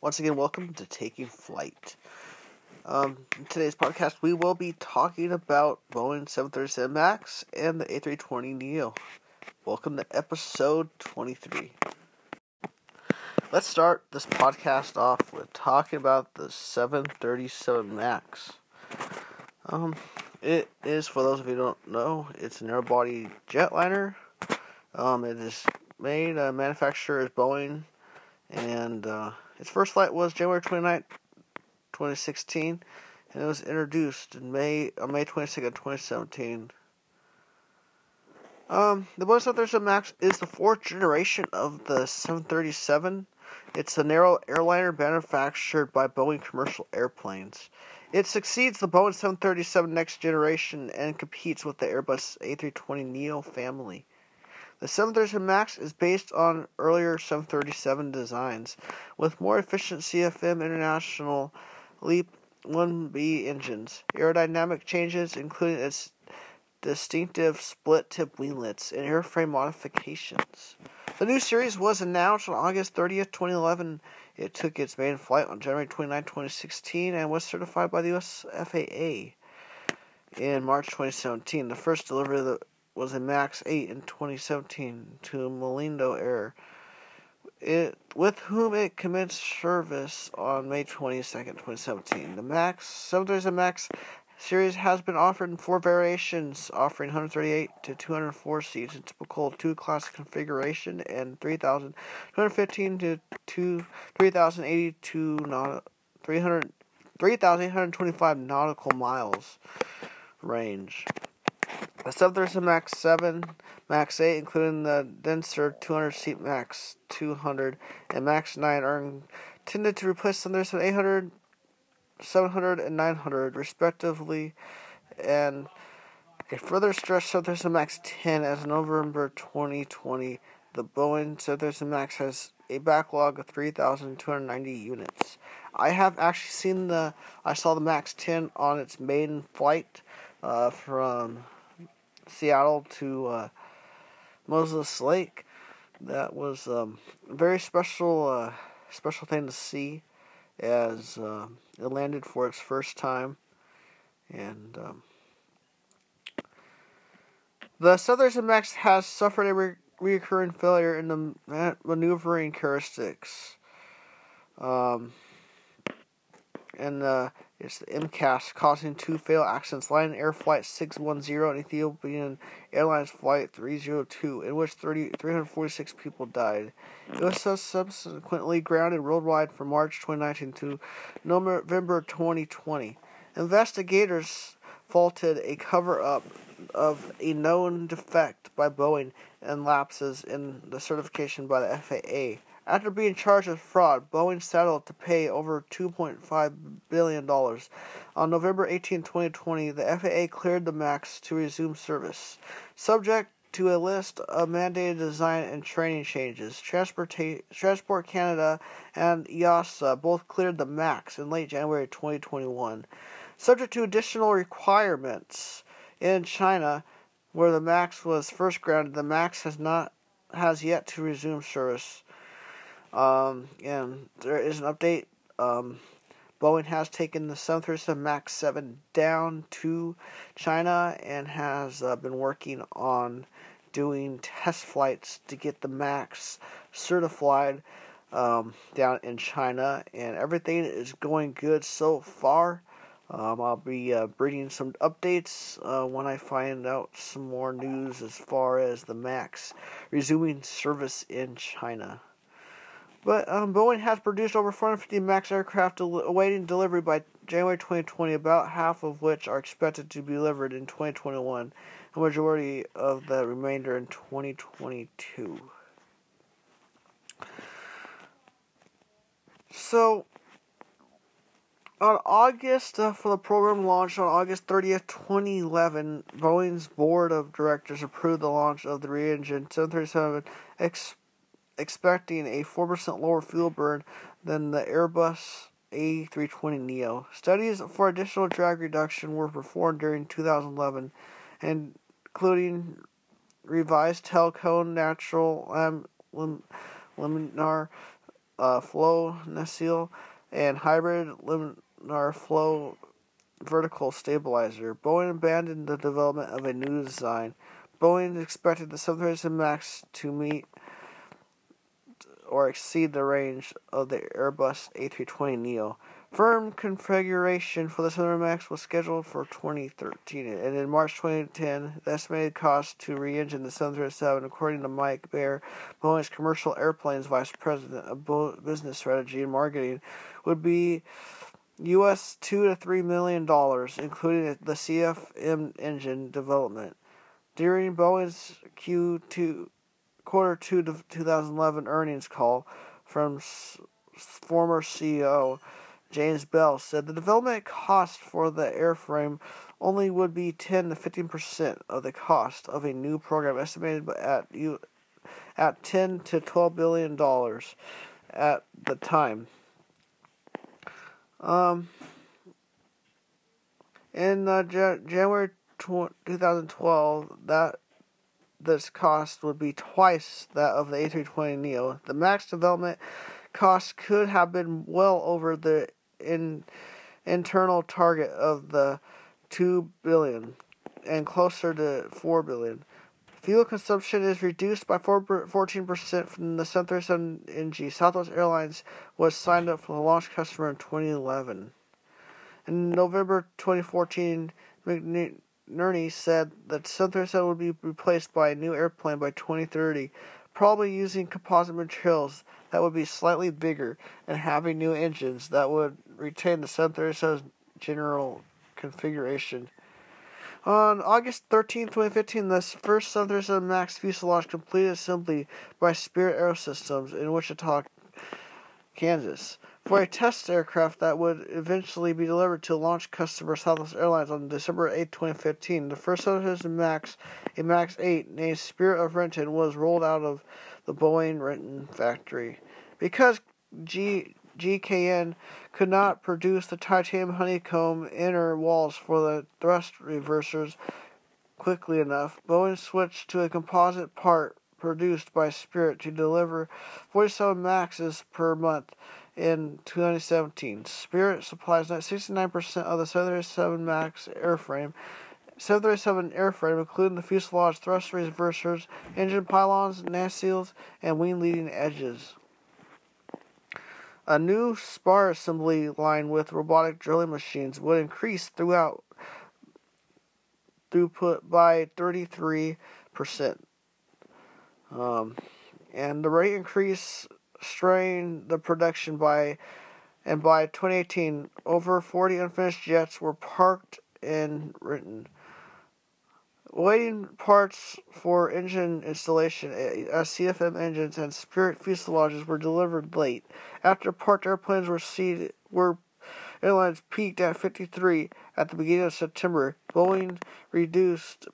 Once again, welcome to Taking Flight. Um, in today's podcast, we will be talking about Boeing 737 MAX and the A320neo. Welcome to episode 23. Let's start this podcast off with talking about the 737 MAX. Um, it is, for those of you who don't know, it's a narrow body jetliner. Um, it is made, uh, manufacturer is Boeing, and uh, its first flight was January 29, 2016, and it was introduced in May on May 22nd, 2017. Um, the Boeing 737 MAX is the fourth generation of the 737. It's a narrow airliner manufactured by Boeing Commercial Airplanes. It succeeds the Boeing 737 next generation and competes with the Airbus A320neo family. The 737 MAX is based on earlier 737 designs with more efficient CFM International LEAP 1B engines, aerodynamic changes including its distinctive split tip winglets, and airframe modifications. The new series was announced on August 30th, 2011. It took its maiden flight on January 29, 2016, and was certified by the US FAA in March 2017. The first delivery was a MAX 8 in 2017 to Malindo Air, it, with whom it commenced service on May 22nd, 2017. The MAX 737 MAX series has been offered in four variations, offering 138 to 204 seats in typical two-class configuration and 3,215 to 2, 3,082 not 300 3,825 nautical miles range. The 737 MAX 7, MAX 8, including the denser 200 seat MAX 200 and MAX 9, are intended to replace the 800, 700, and 900, respectively, and a further stretch 737 MAX 10 as November 2020. The Boeing 737 MAX has a backlog of 3,290 units. I have actually seen the, I saw the MAX 10 on its maiden flight uh, from Seattle to uh, Moses Lake. That was um, a very special, uh, special thing to see as uh, it landed for its first time, and um, the Southern Max has suffered a re- recurring failure in the maneuvering characteristics. Um, and uh, it's the MCAS causing two fatal accidents. Lion Air Flight 610 and Ethiopian Airlines Flight 302, in which 30, 346 people died. It was subsequently grounded worldwide from March 2019 to November 2020. Investigators faulted a cover up of a known defect by Boeing and lapses in the certification by the FAA. After being charged with fraud, Boeing settled to pay over $2.5 billion. On November 18, 2020, the FAA cleared the MAX to resume service, subject to a list of mandated design and training changes. Transport Canada and EASA both cleared the MAX in late January 2021. Subject to additional requirements in China, where the MAX was first grounded, the MAX has not has yet to resume service. Um, and there is an update. Um, Boeing has taken the 737 MAX 7 down to China and has uh, been working on doing test flights to get the MAX certified um, down in China, and everything is going good so far. Um, I'll be uh, bringing some updates uh, when I find out some more news as far as the MAX resuming service in China. But um, Boeing has produced over 450 MAX aircraft del- awaiting delivery by January 2020, about half of which are expected to be delivered in 2021, a majority of the remainder in 2022. So, on August, uh, for the program launch on August 30th, 2011, Boeing's board of directors approved the launch of the re-engine 737 X expecting a 4% lower fuel burn than the Airbus A320neo. Studies for additional drag reduction were performed during 2011, including revised tail cone natural lam, lam, laminar uh, flow nacelle and hybrid laminar flow vertical stabilizer. Boeing abandoned the development of a new design. Boeing expected the 737 MAX to meet or exceed the range of the Airbus A320neo. Firm configuration for the 737 MAX was scheduled for 2013, and in March 2010, the estimated cost to re-engine the 737, according to Mike Bair, Boeing's commercial airplanes vice president of business strategy and marketing, would be U.S. two to three million dollars, including the CFM engine development. During Boeing's Q2 quarter two 2011 earnings call from former CEO James Bell said the development cost for the airframe only would be 10 to 15 percent of the cost of a new program, estimated at you at 10 to 12 billion dollars at the time. Um, in uh, January 2012, that this cost would be twice that of the A320neo. The MAX development cost could have been well over the in, internal target of the 2 billion and closer to 4 billion. Fuel consumption is reduced by 14% from the 737 NG. Southwest Airlines was signed up for the launch customer in 2011. In November 2014, McNerney said that 737 would be replaced by a new airplane by 2030, probably using composite materials that would be slightly bigger and having new engines that would retain the 737 general configuration. On August 13, 2015, the first 737 MAX fuselage completed assembly by Spirit Aerosystems in Wichita, Kansas, for a test aircraft that would eventually be delivered to launch customer Southwest Airlines on December 8, 2015. The first 737 MAX, a MAX 8 named Spirit of Renton, was rolled out of the Boeing Renton factory. Because G GKN could not produce the titanium honeycomb inner walls for the thrust reversers quickly enough, Boeing switched to a composite part produced by Spirit to deliver 47 Maxes per month in 2017. Spirit supplies 69% of the 737 Max airframe. 737 airframe, including the fuselage thrust reversers, engine pylons, nacelles, and wing leading edges. A new spar assembly line with robotic drilling machines would increase throughout throughput by 33%. Um, and the rate increase strained the production by, and by 2018, over 40 unfinished jets were parked in Renton. Waiting parts for engine installation eh, eh, as CFM engines and Spirit fuselages were delivered late. After parked airplanes were seated, were airlines peaked at 53 at the beginning of September. Boeing reduced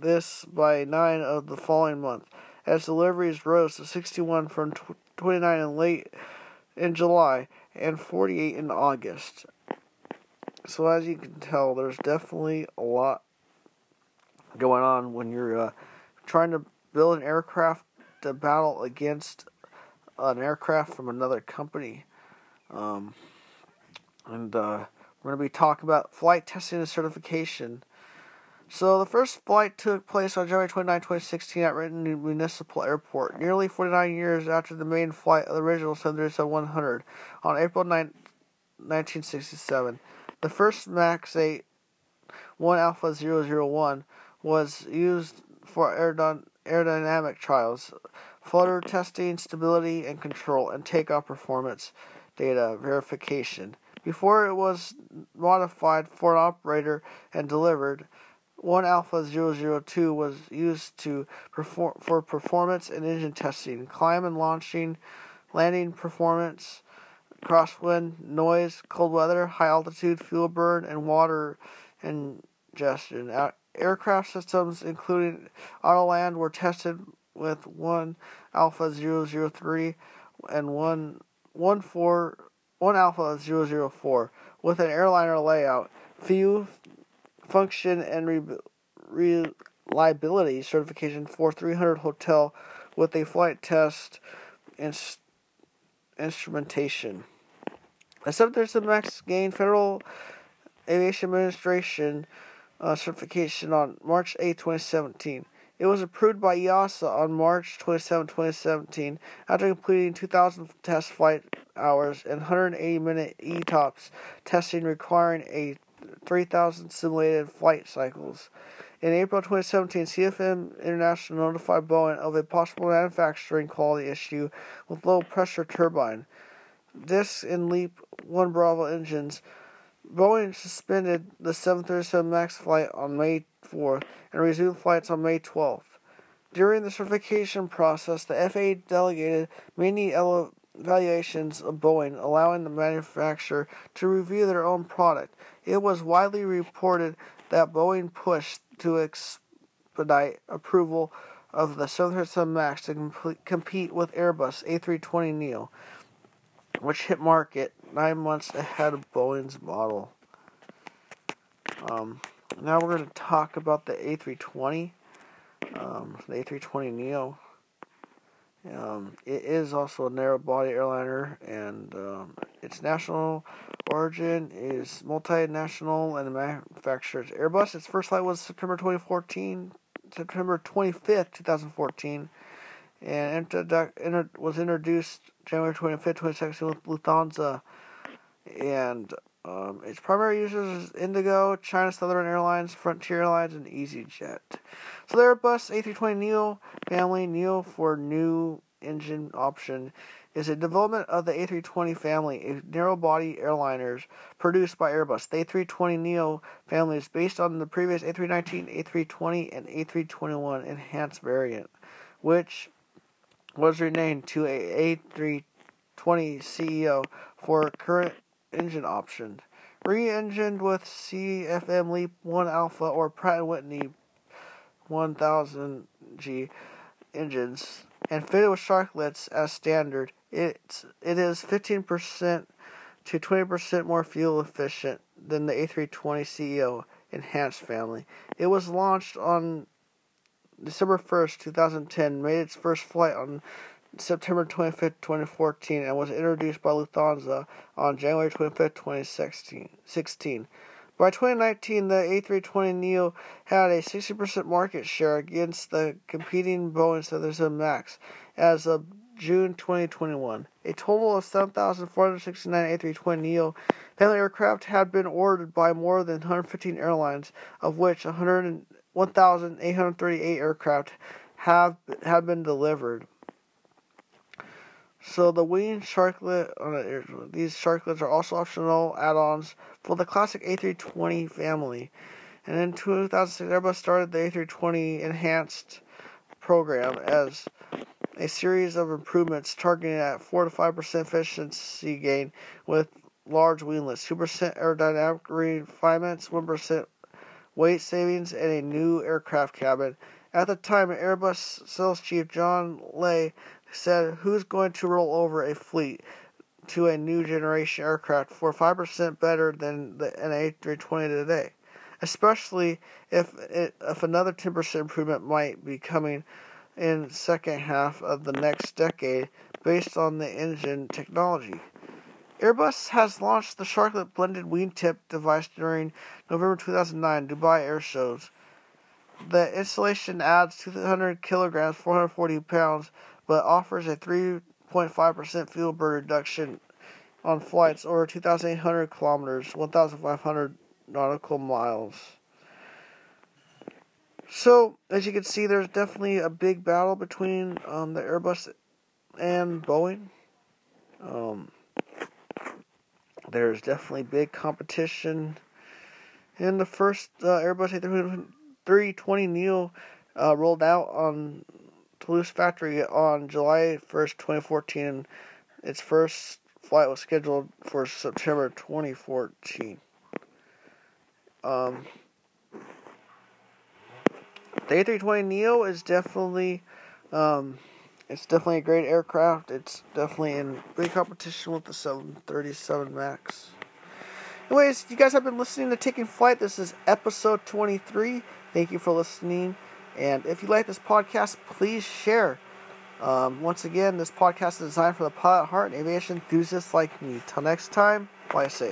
this by nine of the following month, as deliveries rose to 61 from 29 in late in July and 48 in August. So as you can tell, there's definitely a lot going on when you're uh, trying to build an aircraft to battle against an aircraft from another company. Um, and uh, we're going to be talking about flight testing and certification. So the first flight took place on January 29, 2016 at Renton Municipal Airport, nearly 49 years after the main flight of the original 737-100 on April 9, 1967. The first MAX 8 1 Alpha 001 was used for aerodynamic trials, flutter testing, stability and control, and takeoff performance data verification. Before it was modified for an operator and delivered, 1 Alpha 002 was used to perform for performance and engine testing, climb and launching, landing performance, crosswind, noise, cold weather, high altitude, fuel burn, and water ingestion. Aircraft systems, including Autoland, were tested with one Alpha 003 and one one four one Alpha 004 with an airliner layout, fuel function and re- reliability certification for 300 hotel with a flight test and instrumentation. The 737 MAX gained Federal Aviation Administration uh, certification on March 8, 2017. It was approved by EASA on March 27, 2017, after completing 2,000 test flight hours and 180 minute ETOPS testing requiring a 3,000 simulated flight cycles. In April 2017, CFM International notified Boeing of a possible manufacturing quality issue with low pressure turbine. This in LEAP 1 Bravo engines. Boeing suspended the 737 MAX flight on May 4th and resumed flights on May 12th. During the certification process, the FAA delegated many evaluations of Boeing, allowing the manufacturer to review their own product. It was widely reported that Boeing pushed to expedite approval of the 737 MAX to compete with Airbus A320neo, which hit market nine months ahead of Boeing's model. Um, now we're going to talk about the A320, um, the A320neo. Um, it is also a narrow body airliner, and um, its national origin is multinational and manufactures Airbus. Its first flight was September 2014, September 25th, 2014, and inter- was introduced January 25th, 2016 with Lufthansa. And um, its primary users is Indigo, China Southern Airlines, Frontier Airlines, and EasyJet. So the Airbus A320neo family, Neo for new engine option, is a development of the A320 family, a narrow-body airliners produced by Airbus. The A320neo family is based on the previous A319, A320, and A321 enhanced variant, which was renamed to a A320 CEO for current engine option. Re-engined with CFM LEAP 1 Alpha or Pratt & Whitney 1000G engines and fitted with sharklets as standard, it is 15% to 20% more fuel efficient than the A320 CEO enhanced family. It was launched on December 1st, 2010, made its first flight on September 25th, 2014, and was introduced by Lufthansa on January 25th, 2016. By 2019, the A320neo had a 60% market share against the competing Boeing 737 MAX as of June 2021. A total of 7,469 A320neo family aircraft had been ordered by more than 115 airlines, of which 1,838 aircraft have had been delivered. So the wing sharklet, uh, these sharklets are also optional add-ons for the classic A320 family. And in 2006, Airbus started the A320 Enhanced program as a series of improvements targeting at 4 to 5% efficiency gain with large winglets, 2% aerodynamic refinements, 1% weight savings, and a new aircraft cabin. At the time, Airbus sales chief John Leahy said, Who's going to roll over a fleet to a new generation aircraft for 5% better than the A320 today? Especially if, it, if another 10% improvement might be coming in second half of the next decade based on the engine technology. Airbus has launched the Sharklet blended wingtip device during November 2009 Dubai Air Shows. The installation adds 200 kilograms, 440 pounds but offers a 3.5% fuel burn reduction on flights over 2,800 kilometers, 1,500 nautical miles. So, as you can see, there's definitely a big battle between um, the Airbus and Boeing. Um, there's definitely big competition. And the first uh, Airbus A320 Neo uh, rolled out on Toulouse factory on July 1st, 2014. Its first flight was scheduled for September 2014. Um, the A320neo is definitely, um, it's definitely a great aircraft. It's definitely in big competition with the 737 Max. Anyways, you guys have been listening to Taking Flight. This is episode 23. Thank you for listening. And if you like this podcast, please share. Um, once again, this podcast is designed for the pilot heart and aviation enthusiasts like me. Till next time, fly safe.